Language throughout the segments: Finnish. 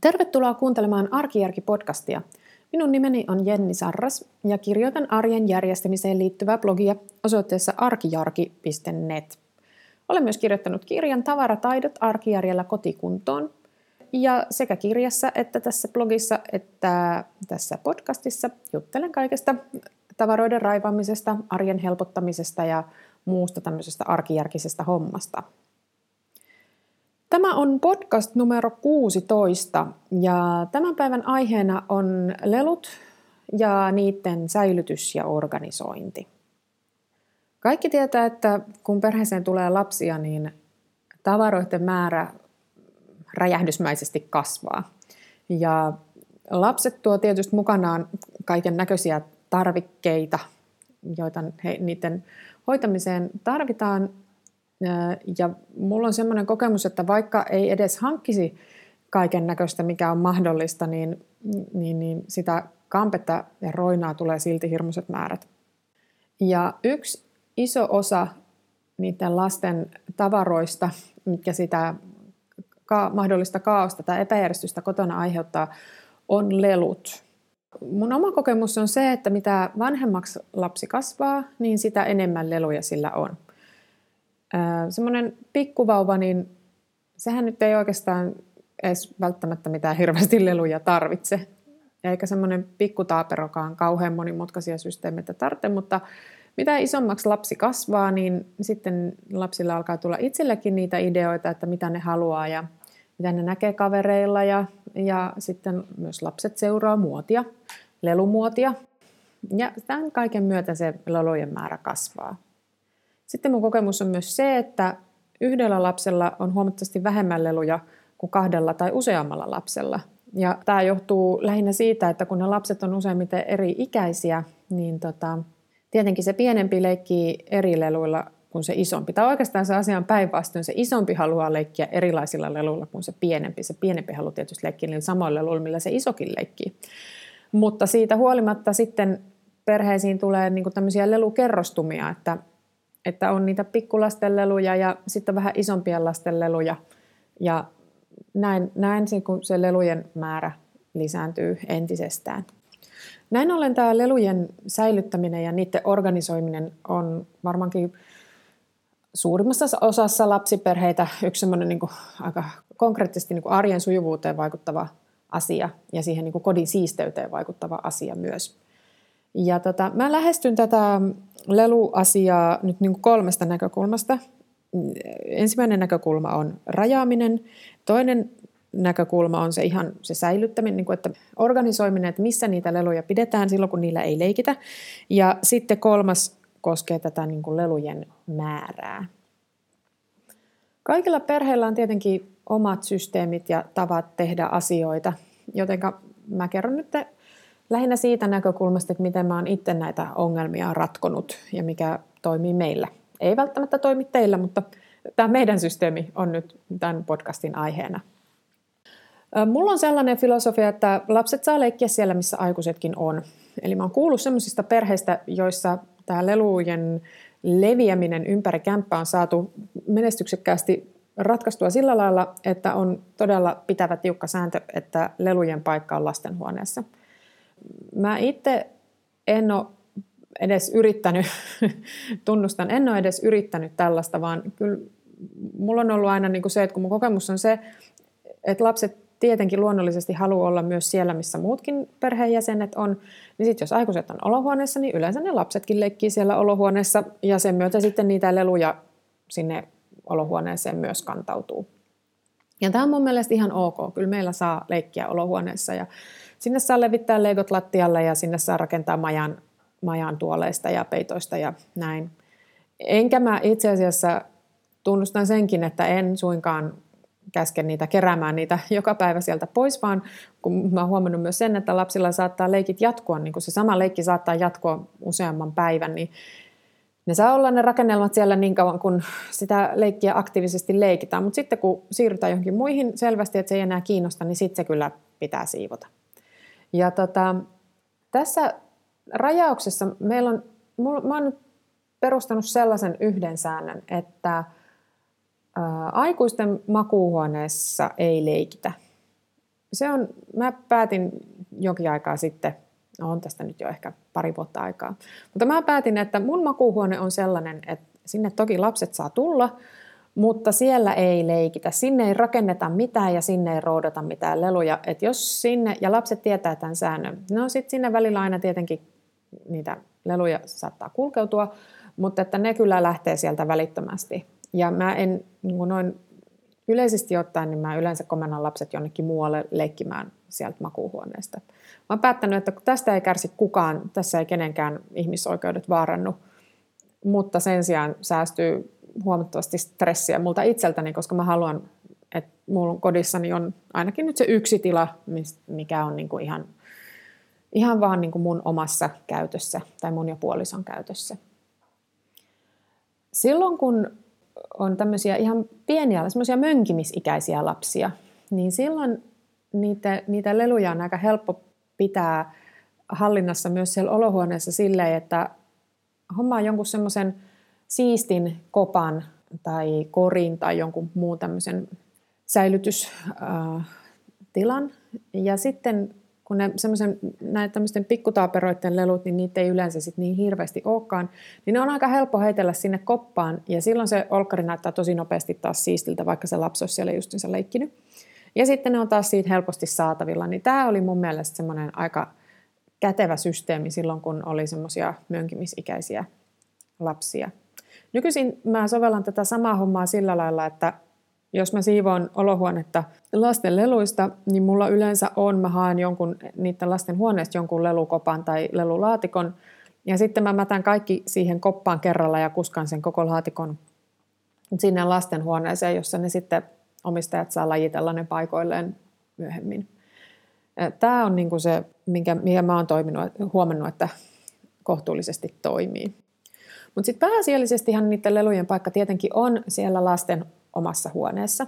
Tervetuloa kuuntelemaan Arkijärki-podcastia. Minun nimeni on Jenni Sarras ja kirjoitan arjen järjestämiseen liittyvää blogia osoitteessa arkijarki.net. Olen myös kirjoittanut kirjan Tavarataidot arkijärjellä kotikuntoon. Ja sekä kirjassa että tässä blogissa että tässä podcastissa juttelen kaikesta tavaroiden raivaamisesta, arjen helpottamisesta ja muusta tämmöisestä arkijärkisestä hommasta. Tämä on podcast numero 16 ja tämän päivän aiheena on lelut ja niiden säilytys ja organisointi. Kaikki tietää, että kun perheeseen tulee lapsia, niin tavaroiden määrä räjähdysmäisesti kasvaa. Ja lapset tuo tietysti mukanaan kaiken näköisiä tarvikkeita, joita he, niiden hoitamiseen tarvitaan, ja mulla on semmoinen kokemus, että vaikka ei edes hankkisi kaiken näköistä, mikä on mahdollista, niin, niin, niin sitä kampetta ja roinaa tulee silti hirmuiset määrät. Ja yksi iso osa niiden lasten tavaroista, mitkä sitä ka- mahdollista kaaosta tai epäjärjestystä kotona aiheuttaa, on lelut. Mun oma kokemus on se, että mitä vanhemmaksi lapsi kasvaa, niin sitä enemmän leluja sillä on – semmoinen pikkuvauva, niin sehän nyt ei oikeastaan edes välttämättä mitään hirveästi leluja tarvitse. Eikä semmoinen pikkutaaperokaan kauhean monimutkaisia systeemeitä tarvitse, mutta mitä isommaksi lapsi kasvaa, niin sitten lapsilla alkaa tulla itsellekin niitä ideoita, että mitä ne haluaa ja mitä ne näkee kavereilla. Ja, ja sitten myös lapset seuraa muotia, lelumuotia. Ja tämän kaiken myötä se lelujen määrä kasvaa. Sitten mun kokemus on myös se, että yhdellä lapsella on huomattavasti vähemmän leluja kuin kahdella tai useammalla lapsella. Ja tämä johtuu lähinnä siitä, että kun ne lapset on useimmiten eri ikäisiä, niin tota, tietenkin se pienempi leikkii eri leluilla kuin se isompi. Tai oikeastaan se asia on päinvastoin. Se isompi haluaa leikkiä erilaisilla leluilla kuin se pienempi. Se pienempi haluaa tietysti leikkiä niillä samoilla leluilla, millä se isokin leikkii. Mutta siitä huolimatta sitten perheisiin tulee niin kuin tämmöisiä lelukerrostumia, että että on niitä pikkulasten leluja ja sitten vähän isompia lasten leluja. Ja näin, näin se, kun se lelujen määrä lisääntyy entisestään. Näin ollen tämä lelujen säilyttäminen ja niiden organisoiminen on varmaankin suurimmassa osassa lapsiperheitä yksi niin aika konkreettisesti niin arjen sujuvuuteen vaikuttava asia ja siihen niin kodin siisteyteen vaikuttava asia myös. Ja tota, mä lähestyn tätä leluasiaa nyt niin kuin kolmesta näkökulmasta. Ensimmäinen näkökulma on rajaaminen. Toinen näkökulma on se ihan se säilyttäminen, niin kuin, että organisoiminen, että missä niitä leluja pidetään silloin, kun niillä ei leikitä. Ja sitten kolmas koskee tätä niin kuin lelujen määrää. Kaikilla perheillä on tietenkin omat systeemit ja tavat tehdä asioita, joten mä kerron nyt lähinnä siitä näkökulmasta, että miten mä oon itse näitä ongelmia ratkonut ja mikä toimii meillä. Ei välttämättä toimi teillä, mutta tämä meidän systeemi on nyt tämän podcastin aiheena. Mulla on sellainen filosofia, että lapset saa leikkiä siellä, missä aikuisetkin on. Eli mä oon kuullut sellaisista perheistä, joissa tämä lelujen leviäminen ympäri kämppää on saatu menestyksekkäästi ratkaistua sillä lailla, että on todella pitävä tiukka sääntö, että lelujen paikka on lastenhuoneessa – mä itse en ole edes yrittänyt, tunnustan, en ole edes yrittänyt tällaista, vaan kyllä mulla on ollut aina niin kuin se, että kun mun kokemus on se, että lapset tietenkin luonnollisesti haluaa olla myös siellä, missä muutkin perheenjäsenet on, niin sitten jos aikuiset on olohuoneessa, niin yleensä ne lapsetkin leikkii siellä olohuoneessa ja sen myötä sitten niitä leluja sinne olohuoneeseen myös kantautuu. Ja tämä on mun mielestä ihan ok. Kyllä meillä saa leikkiä olohuoneessa ja sinne saa levittää legot lattialle ja sinne saa rakentaa majan, majan tuoleista ja peitoista ja näin. Enkä mä itse asiassa tunnustan senkin, että en suinkaan käske niitä keräämään niitä joka päivä sieltä pois, vaan kun mä oon huomannut myös sen, että lapsilla saattaa leikit jatkua, niin kun se sama leikki saattaa jatkua useamman päivän, niin ne saa olla ne rakennelmat siellä niin kauan, kun sitä leikkiä aktiivisesti leikitään, mutta sitten kun siirrytään johonkin muihin selvästi, että se ei enää kiinnosta, niin sitten se kyllä pitää siivota. Ja tota, tässä rajauksessa meillä on, mä oon perustanut sellaisen yhden säännön, että ää, aikuisten makuuhuoneessa ei leikitä. se on, mä päätin jokin aikaa sitten, no on tästä nyt jo ehkä pari vuotta aikaa, mutta mä päätin, että mun makuuhuone on sellainen, että sinne toki lapset saa tulla, mutta siellä ei leikitä. Sinne ei rakenneta mitään ja sinne ei roodata mitään leluja. Et jos sinne, ja lapset tietää tämän säännön, no sitten sinne välillä aina tietenkin niitä leluja saattaa kulkeutua, mutta että ne kyllä lähtee sieltä välittömästi. Ja mä en niin noin yleisesti ottaen, niin mä yleensä komennan lapset jonnekin muualle leikkimään sieltä makuuhuoneesta. Mä oon päättänyt, että tästä ei kärsi kukaan, tässä ei kenenkään ihmisoikeudet vaarannu, mutta sen sijaan säästyy huomattavasti stressiä multa itseltäni, koska mä haluan, että mulla kodissani on ainakin nyt se yksi tila, mikä on niin kuin ihan, ihan vaan niin kuin mun omassa käytössä tai mun ja puolison käytössä. Silloin kun on tämmöisiä ihan pieniä, semmoisia mönkimisikäisiä lapsia, niin silloin niitä, niitä leluja on aika helppo pitää hallinnassa myös siellä olohuoneessa silleen, että hommaa jonkun semmoisen siistin kopan tai korin tai jonkun muun tämmöisen säilytystilan. Ja sitten kun ne semmoisen näitä tämmöisten pikkutaaperoiden lelut, niin niitä ei yleensä sit niin hirveästi olekaan, niin ne on aika helppo heitellä sinne koppaan, ja silloin se olkkari näyttää tosi nopeasti taas siistiltä, vaikka se lapsi olisi siellä justiinsa leikkinyt. Ja sitten ne on taas siitä helposti saatavilla, niin tämä oli mun mielestä semmoinen aika kätevä systeemi silloin, kun oli semmoisia mönkimisikäisiä lapsia. Nykyisin mä sovellan tätä samaa hommaa sillä lailla, että jos mä siivoon olohuonetta lasten leluista, niin mulla yleensä on, mä haen jonkun, niiden lasten huoneesta jonkun lelukopan tai lelulaatikon, ja sitten mä mätän kaikki siihen koppaan kerralla ja kuskan sen koko laatikon sinne lasten huoneeseen, jossa ne sitten omistajat saa lajitella ne paikoilleen myöhemmin. Tämä on niin kuin se, minkä, mikä mä oon toiminut, huomannut, että kohtuullisesti toimii. Mutta sitten pääasiallisestihan niiden lelujen paikka tietenkin on siellä lasten omassa huoneessa.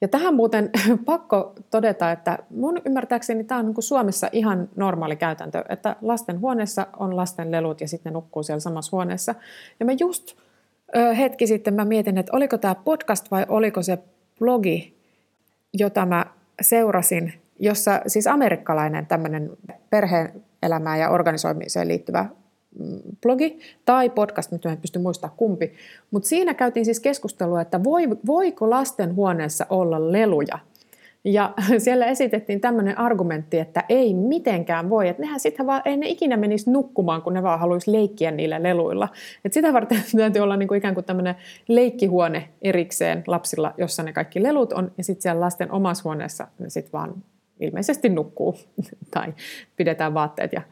Ja tähän muuten pakko todeta, että mun ymmärtääkseni tämä on niin Suomessa ihan normaali käytäntö, että lasten huoneessa on lasten lelut ja sitten ne nukkuu siellä samassa huoneessa. Ja mä just ö, hetki sitten mä mietin, että oliko tämä podcast vai oliko se blogi, jota mä seurasin, jossa siis amerikkalainen tämmöinen perhe-elämään ja organisoimiseen liittyvä blogi tai podcast, nyt en pysty muistamaan kumpi. Mutta siinä käytiin siis keskustelua, että voi, voiko lasten huoneessa olla leluja. Ja siellä esitettiin tämmöinen argumentti, että ei mitenkään voi, että nehän sitten vaan, ei ne ikinä menisi nukkumaan, kun ne vaan haluaisi leikkiä niillä leluilla. Et sitä varten täytyy olla niinku ikään kuin tämmöinen leikkihuone erikseen lapsilla, jossa ne kaikki lelut on, ja sitten siellä lasten omassa huoneessa ne sitten vaan ilmeisesti nukkuu tai pidetään vaatteet ja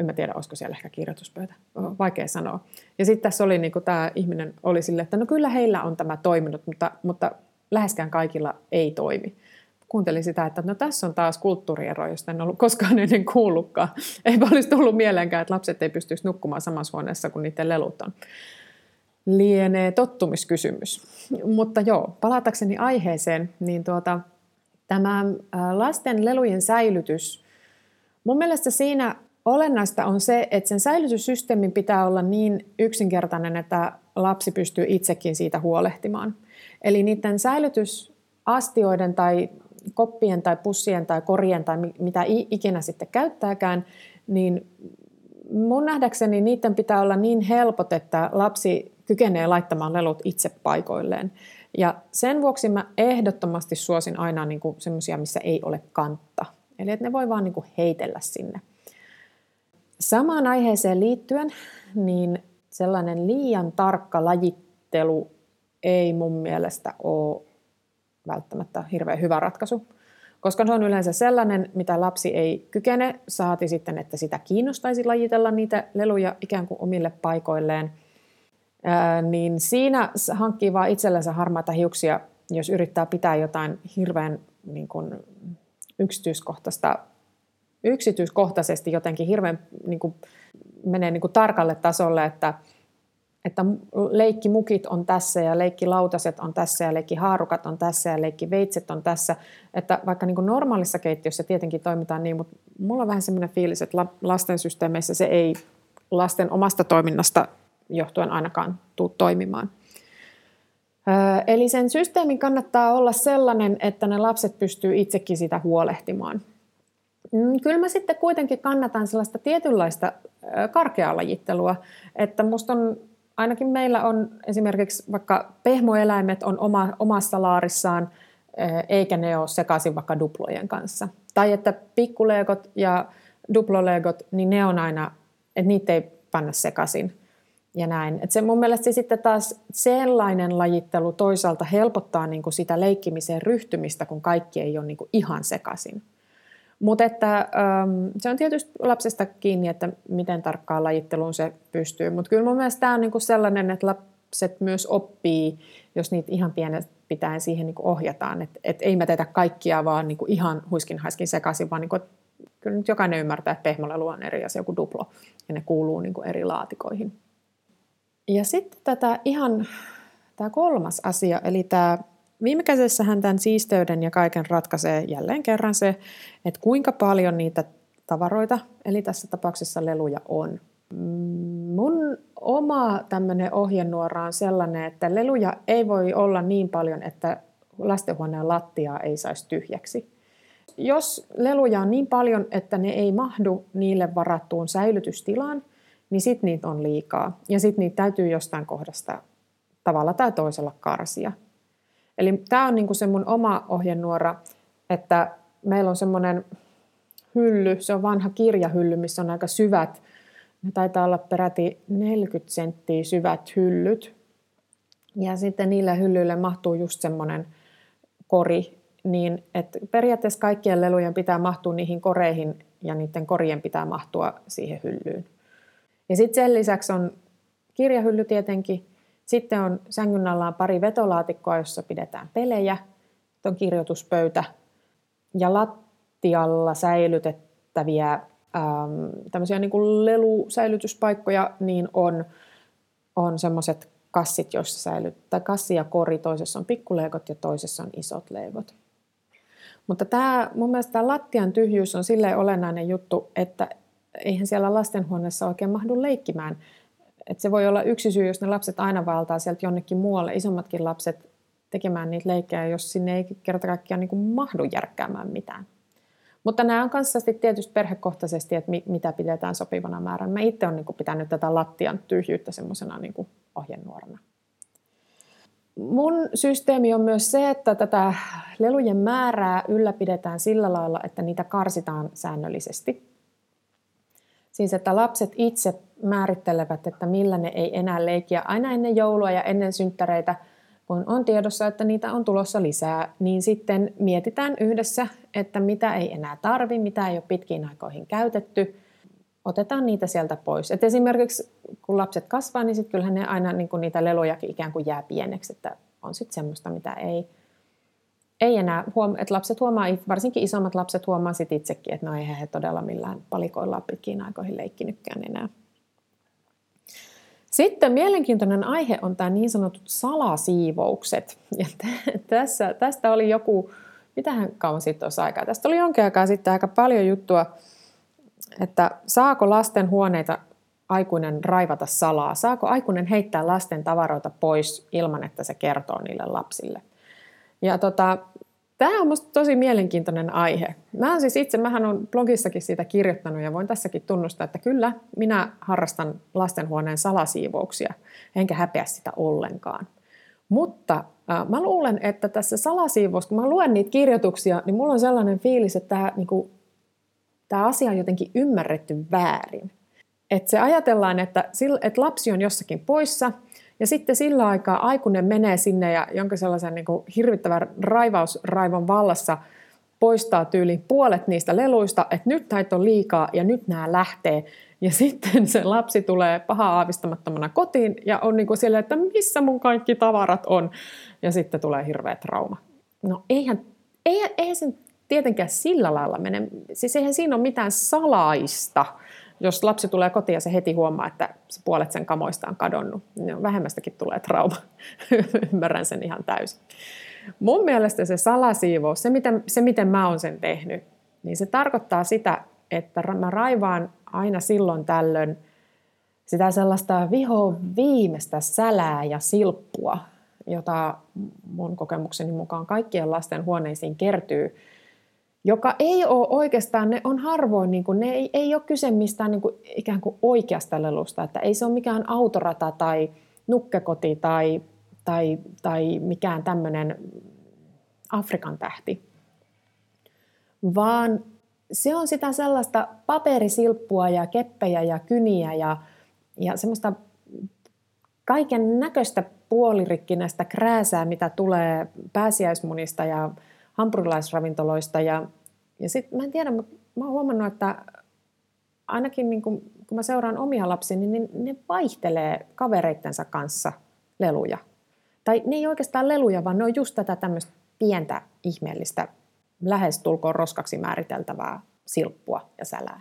en mä tiedä, olisiko siellä ehkä kirjoituspöytä, vaikea sanoa. Ja sitten tässä oli, niin tämä ihminen oli sille, että no kyllä heillä on tämä toiminut, mutta, mutta läheskään kaikilla ei toimi. Kuuntelin sitä, että no tässä on taas kulttuuriero, josta en ollut koskaan ennen kuullutkaan. Eipä olisi tullut mieleenkään, että lapset ei pystyisi nukkumaan samassa huoneessa kuin niiden lelut on. Lienee tottumiskysymys. Mutta joo, palatakseni aiheeseen, niin tuota, tämä lasten lelujen säilytys, mun mielestä siinä Olennaista on se, että sen säilytyssysteemin pitää olla niin yksinkertainen, että lapsi pystyy itsekin siitä huolehtimaan. Eli niiden säilytysastioiden tai koppien tai pussien tai korien tai mitä ikinä sitten käyttääkään, niin mun nähdäkseni niiden pitää olla niin helpot, että lapsi kykenee laittamaan lelut itse paikoilleen. Ja sen vuoksi mä ehdottomasti suosin aina niin semmoisia, missä ei ole kantta. Eli että ne voi vaan niin heitellä sinne. Samaan aiheeseen liittyen, niin sellainen liian tarkka lajittelu ei mun mielestä ole välttämättä hirveän hyvä ratkaisu, koska se on yleensä sellainen, mitä lapsi ei kykene, saati sitten, että sitä kiinnostaisi lajitella niitä leluja ikään kuin omille paikoilleen, Ää, niin siinä hankkii vaan itsellensä harmaita hiuksia, jos yrittää pitää jotain hirveän niin kuin, yksityiskohtaista yksityiskohtaisesti jotenkin hirveän niin kuin, menee niin kuin tarkalle tasolle, että, että leikkimukit on tässä ja leikkilautaset on tässä ja leikkihaarukat on tässä ja leikkiveitset on tässä. Että vaikka niin kuin normaalissa keittiössä tietenkin toimitaan niin, mutta mulla on vähän semmoinen fiilis, että lasten se ei lasten omasta toiminnasta johtuen ainakaan tule toimimaan. Eli sen systeemin kannattaa olla sellainen, että ne lapset pystyy itsekin sitä huolehtimaan. Mm, kyllä mä sitten kuitenkin kannatan sellaista tietynlaista karkeaa lajittelua, että musta on, ainakin meillä on esimerkiksi vaikka pehmoeläimet on oma, omassa laarissaan, eikä ne ole sekaisin vaikka duplojen kanssa. Tai että pikkuleegot ja duploleegot, niin ne on aina, että niitä ei panna sekaisin ja näin. Et se mun mielestä se sitten taas sellainen lajittelu toisaalta helpottaa niin kuin sitä leikkimiseen ryhtymistä, kun kaikki ei ole niin kuin ihan sekaisin. Mutta että ähm, se on tietysti lapsesta kiinni, että miten tarkkaan lajitteluun se pystyy. Mutta kyllä mun mielestä tämä on niinku sellainen, että lapset myös oppii, jos niitä ihan pienet pitäen siihen niinku ohjataan. Että et ei mä teitä kaikkia vaan niinku ihan huiskin haiskin sekaisin, vaan niinku, kyllä nyt jokainen ymmärtää, että pehmolelu on eri asia kuin duplo. Ja ne kuuluu niinku eri laatikoihin. Ja sitten tätä ihan, tämä kolmas asia, eli tämä Viime kädessähän tämän siisteyden ja kaiken ratkaisee jälleen kerran se, että kuinka paljon niitä tavaroita, eli tässä tapauksessa leluja on. Mun oma tämmöinen ohjenuora on sellainen, että leluja ei voi olla niin paljon, että lastenhuoneen lattia ei saisi tyhjäksi. Jos leluja on niin paljon, että ne ei mahdu niille varattuun säilytystilaan, niin sitten niitä on liikaa. Ja sitten niitä täytyy jostain kohdasta tavalla tai toisella karsia. Eli tämä on niinku se mun oma ohjenuora, että meillä on semmoinen hylly, se on vanha kirjahylly, missä on aika syvät, ne taitaa olla peräti 40 senttiä syvät hyllyt. Ja sitten niille hyllyille mahtuu just semmoinen kori, niin että periaatteessa kaikkien lelujen pitää mahtua niihin koreihin ja niiden korien pitää mahtua siihen hyllyyn. Ja sitten sen lisäksi on kirjahylly tietenkin, sitten on sängyn alla pari vetolaatikkoa, jossa pidetään pelejä. On kirjoituspöytä ja lattialla säilytettäviä ähm, tämmöisiä niin kuin lelusäilytyspaikkoja, niin on, on semmoiset kassit, joissa säilyttää kassi ja kori, toisessa on pikkuleikot ja toisessa on isot leivot. Mutta tämä, mun mielestä tämä lattian tyhjyys on silleen olennainen juttu, että eihän siellä lastenhuoneessa oikein mahdu leikkimään. Et se voi olla yksi syy, jos ne lapset aina valtaa sieltä jonnekin muualle, isommatkin lapset tekemään niitä leikkejä, jos sinne ei kerta kaikkiaan niin mahdu järkkäämään mitään. Mutta nämä on kanssa tietysti perhekohtaisesti, että mitä pidetään sopivana määränä. Mä itse olen niin pitänyt tätä lattian tyhjyyttä semmoisena niin ohjenuorana. Mun systeemi on myös se, että tätä lelujen määrää ylläpidetään sillä lailla, että niitä karsitaan säännöllisesti. Siis että lapset itse määrittelevät, että millä ne ei enää leikiä aina ennen joulua ja ennen synttäreitä, kun on tiedossa, että niitä on tulossa lisää, niin sitten mietitään yhdessä, että mitä ei enää tarvi, mitä ei ole pitkiin aikoihin käytetty, otetaan niitä sieltä pois. Et esimerkiksi kun lapset kasvaa, niin sitten kyllähän ne aina niin kuin niitä lelujakin ikään kuin jää pieneksi, että on sitten semmoista, mitä ei, ei enää, huom- että lapset huomaa, varsinkin isommat lapset huomaa sit itsekin, että no eihän he todella millään palikoilla pitkiin aikoihin leikkinytkään enää. Sitten mielenkiintoinen aihe on tämä niin sanotut salasiivoukset. Ja tässä, tästä oli joku, mitähän kauan sitten olisi aikaa. Tästä oli jonkin aikaa sitten aika paljon juttua, että saako lasten huoneita aikuinen raivata salaa? Saako aikuinen heittää lasten tavaroita pois ilman, että se kertoo niille lapsille? Ja tota, Tämä on minusta tosi mielenkiintoinen aihe. Mä olen siis itse, mähän on blogissakin siitä kirjoittanut ja voin tässäkin tunnustaa, että kyllä minä harrastan lastenhuoneen salasiivouksia, enkä häpeä sitä ollenkaan. Mutta äh, mä luulen, että tässä salasiivous, kun mä luen niitä kirjoituksia, niin mulla on sellainen fiilis, että tämä, niin kuin, tämä asia on jotenkin ymmärretty väärin. Että se ajatellaan, että, että lapsi on jossakin poissa – ja sitten sillä aikaa aikuinen menee sinne ja jonkin sellaisen niin kuin hirvittävän raivausraivon vallassa poistaa tyyliin puolet niistä leluista, että nyt näitä on liikaa ja nyt nämä lähtee. Ja sitten se lapsi tulee paha aavistamattomana kotiin ja on niin kuin sille, että missä mun kaikki tavarat on. Ja sitten tulee hirveä trauma. No eihän, eihän, eihän sen tietenkään sillä lailla mene. Siis eihän siinä ole mitään salaista jos lapsi tulee kotiin ja se heti huomaa, että se puolet sen kamoista on kadonnut, niin vähemmästäkin tulee trauma. Ymmärrän sen ihan täysin. Mun mielestä se salasiivous, se miten, se miten mä oon sen tehnyt, niin se tarkoittaa sitä, että mä raivaan aina silloin tällöin sitä sellaista viho viimeistä sälää ja silppua jota mun kokemukseni mukaan kaikkien lasten huoneisiin kertyy, joka ei ole oikeastaan, ne on harvoin, niin kuin, ne ei, ei ole kyse mistään niin kuin, ikään kuin oikeasta lelusta, että ei se ole mikään autorata tai nukkekoti tai, tai, tai mikään tämmöinen Afrikan tähti, vaan se on sitä sellaista paperisilppua ja keppejä ja kyniä ja, ja semmoista kaiken näköistä puolirikkinäistä krääsää, mitä tulee pääsiäismunista ja hampurilaisravintoloista. Ja, ja sitten mä en tiedä, mutta mä oon huomannut, että ainakin niin kun, kun mä seuraan omia lapsia, niin ne, ne vaihtelee kavereittensa kanssa leluja. Tai ne ei oikeastaan leluja, vaan ne on just tätä tämmöistä pientä ihmeellistä, lähestulkoon roskaksi määriteltävää silppua ja sälää.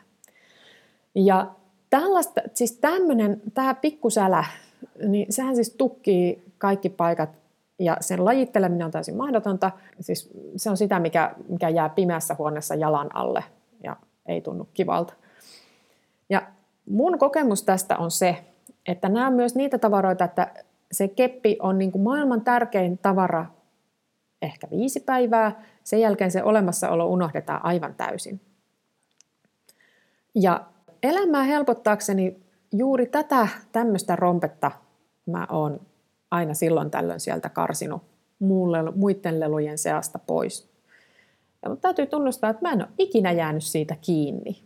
Ja tällaista, siis tämmöinen, tämä pikkusälä, niin sehän siis tukkii kaikki paikat ja sen lajitteleminen on täysin mahdotonta. Siis se on sitä, mikä, mikä jää pimeässä huoneessa jalan alle ja ei tunnu kivalta. Ja mun kokemus tästä on se, että nämä on myös niitä tavaroita, että se keppi on niin kuin maailman tärkein tavara ehkä viisi päivää. Sen jälkeen se olemassaolo unohdetaan aivan täysin. Ja elämää helpottaakseni juuri tätä tämmöistä rompetta mä oon aina silloin tällöin sieltä karsinut muiden lelujen seasta pois. Ja mutta täytyy tunnustaa, että mä en ole ikinä jäänyt siitä kiinni.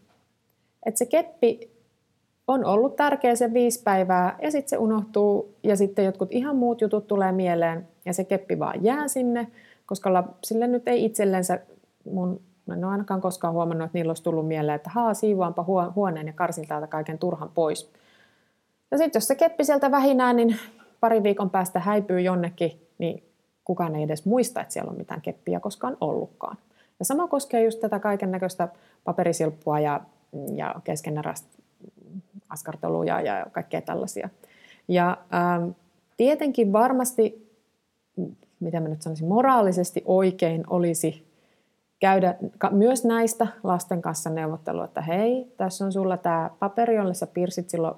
Että se keppi on ollut tärkeä se viisi päivää ja sitten se unohtuu ja sitten jotkut ihan muut jutut tulee mieleen ja se keppi vaan jää sinne, koska sille nyt ei itsellensä mun Mä en ole ainakaan koskaan huomannut, että niillä olisi tullut mieleen, että haa, siivoanpa huoneen ja karsin täältä kaiken turhan pois. Ja sitten jos se keppi sieltä vähinään, niin pari viikon päästä häipyy jonnekin, niin kukaan ei edes muista, että siellä on mitään keppiä koskaan ollutkaan. Ja sama koskee just tätä kaiken näköistä paperisilppua ja, ja keskeneräistä askarteluja ja kaikkea tällaisia. Ja ähm, tietenkin varmasti, mitä mä nyt sanoisin, moraalisesti oikein olisi käydä myös näistä lasten kanssa neuvottelua, että hei, tässä on sulla tämä paperi, jolle sä piirsit silloin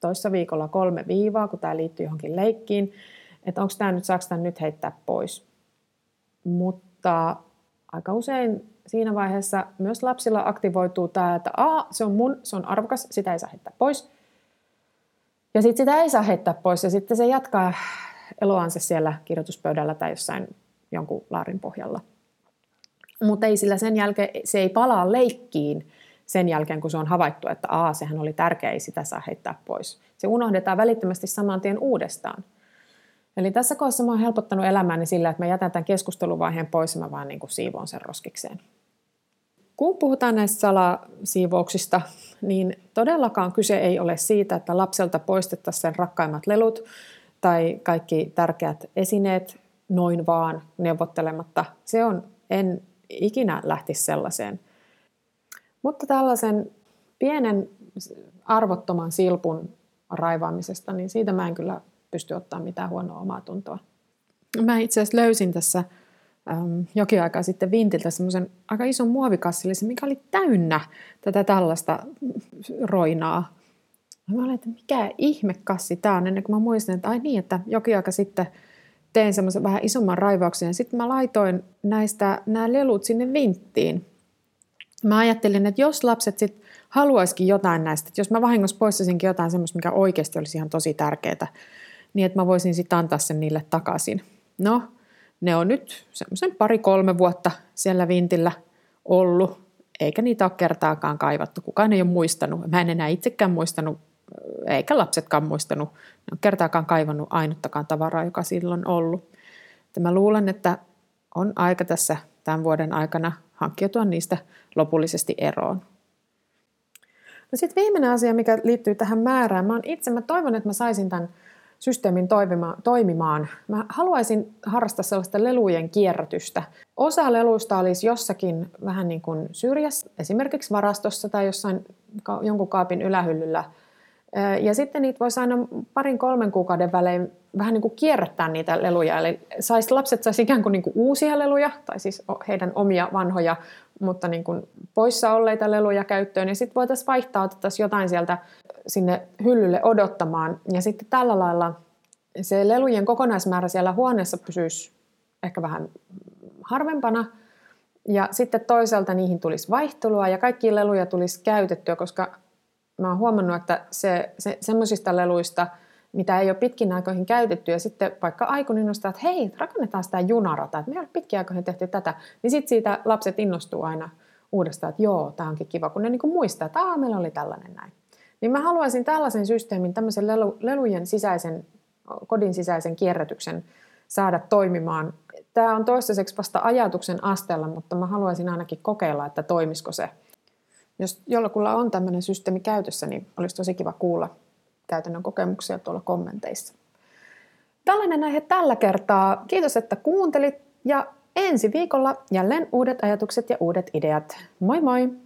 toissa viikolla kolme viivaa, kun tämä liittyy johonkin leikkiin, että onko tämä nyt, saako tämä nyt heittää pois. Mutta aika usein siinä vaiheessa myös lapsilla aktivoituu tämä, että A, se on mun, se on arvokas, sitä ei saa heittää pois. Ja sitten sitä ei saa heittää pois ja sitten se jatkaa eloansa siellä kirjoituspöydällä tai jossain jonkun laarin pohjalla. Mutta ei sillä sen jälkeen, se ei palaa leikkiin sen jälkeen, kun se on havaittu, että aa, sehän oli tärkeä, ei sitä saa heittää pois. Se unohdetaan välittömästi saman tien uudestaan. Eli tässä kohdassa mä oon helpottanut elämääni sillä, että mä jätän tämän keskusteluvaiheen pois ja mä vaan niin kuin siivoon sen roskikseen. Kun puhutaan näistä salasiivouksista, niin todellakaan kyse ei ole siitä, että lapselta poistettaisiin sen rakkaimmat lelut tai kaikki tärkeät esineet noin vaan neuvottelematta. Se on, en ikinä lähtisi sellaiseen. Mutta tällaisen pienen arvottoman silpun raivaamisesta, niin siitä mä en kyllä pysty ottaa mitään huonoa omaa tuntoa. Mä itse asiassa löysin tässä äm, jokin aika sitten Vintiltä semmoisen aika ison muovikassillisen, mikä oli täynnä tätä tällaista roinaa. Mä olin, että mikä ihmekassi tämä on, ennen kuin mä muistin, että ai niin, että jokin aika sitten tein semmoisen vähän isomman raivauksen ja sitten mä laitoin näistä nämä lelut sinne vinttiin. Mä ajattelin, että jos lapset sitten haluaisikin jotain näistä, että jos mä vahingossa poistaisinkin jotain semmoista, mikä oikeasti olisi ihan tosi tärkeää, niin että mä voisin sitten antaa sen niille takaisin. No, ne on nyt semmoisen pari-kolme vuotta siellä vintillä ollut, eikä niitä ole kertaakaan kaivattu. Kukaan ei ole muistanut. Mä en enää itsekään muistanut, eikä lapsetkaan muistanut. Ne on kertaakaan kaivannut ainuttakaan tavaraa, joka silloin ollut. Että mä luulen, että on aika tässä tämän vuoden aikana hankkiutua niistä lopullisesti eroon. No sitten viimeinen asia, mikä liittyy tähän määrään. Mä itse, mä toivon, että mä saisin tämän systeemin toimimaan. Mä haluaisin harrastaa sellaista lelujen kierrätystä. Osa leluista olisi jossakin vähän niin kuin syrjässä, esimerkiksi varastossa tai jossain jonkun kaapin ylähyllyllä. Ja sitten niitä voisi aina parin kolmen kuukauden välein vähän niin kuin kierrättää niitä leluja. Eli sais, lapset saisi ikään kuin, niin kuin uusia leluja, tai siis heidän omia vanhoja, mutta niin kuin poissa olleita leluja käyttöön. Ja sitten voitaisiin vaihtaa, otettaisiin jotain sieltä sinne hyllylle odottamaan. Ja sitten tällä lailla se lelujen kokonaismäärä siellä huoneessa pysyisi ehkä vähän harvempana. Ja sitten toisaalta niihin tulisi vaihtelua ja kaikki leluja tulisi käytettyä, koska mä oon huomannut, että se, se, semmoisista leluista, mitä ei ole pitkin aikoihin käytetty, ja sitten vaikka aikun innostaa, että hei, rakennetaan sitä junarata, että me ei ole pitkin aikoihin tehty tätä, niin sitten siitä lapset innostuu aina uudestaan, että joo, tämä onkin kiva, kun ne niin kuin muistaa, että Aa, meillä oli tällainen näin. Niin mä haluaisin tällaisen systeemin, tämmöisen lelu, lelujen sisäisen, kodin sisäisen kierrätyksen saada toimimaan. Tämä on toistaiseksi vasta ajatuksen asteella, mutta mä haluaisin ainakin kokeilla, että toimisiko se. Jos jollakulla on tämmöinen systeemi käytössä, niin olisi tosi kiva kuulla käytännön kokemuksia tuolla kommenteissa. Tällainen aihe tällä kertaa. Kiitos, että kuuntelit ja ensi viikolla jälleen uudet ajatukset ja uudet ideat. Moi moi!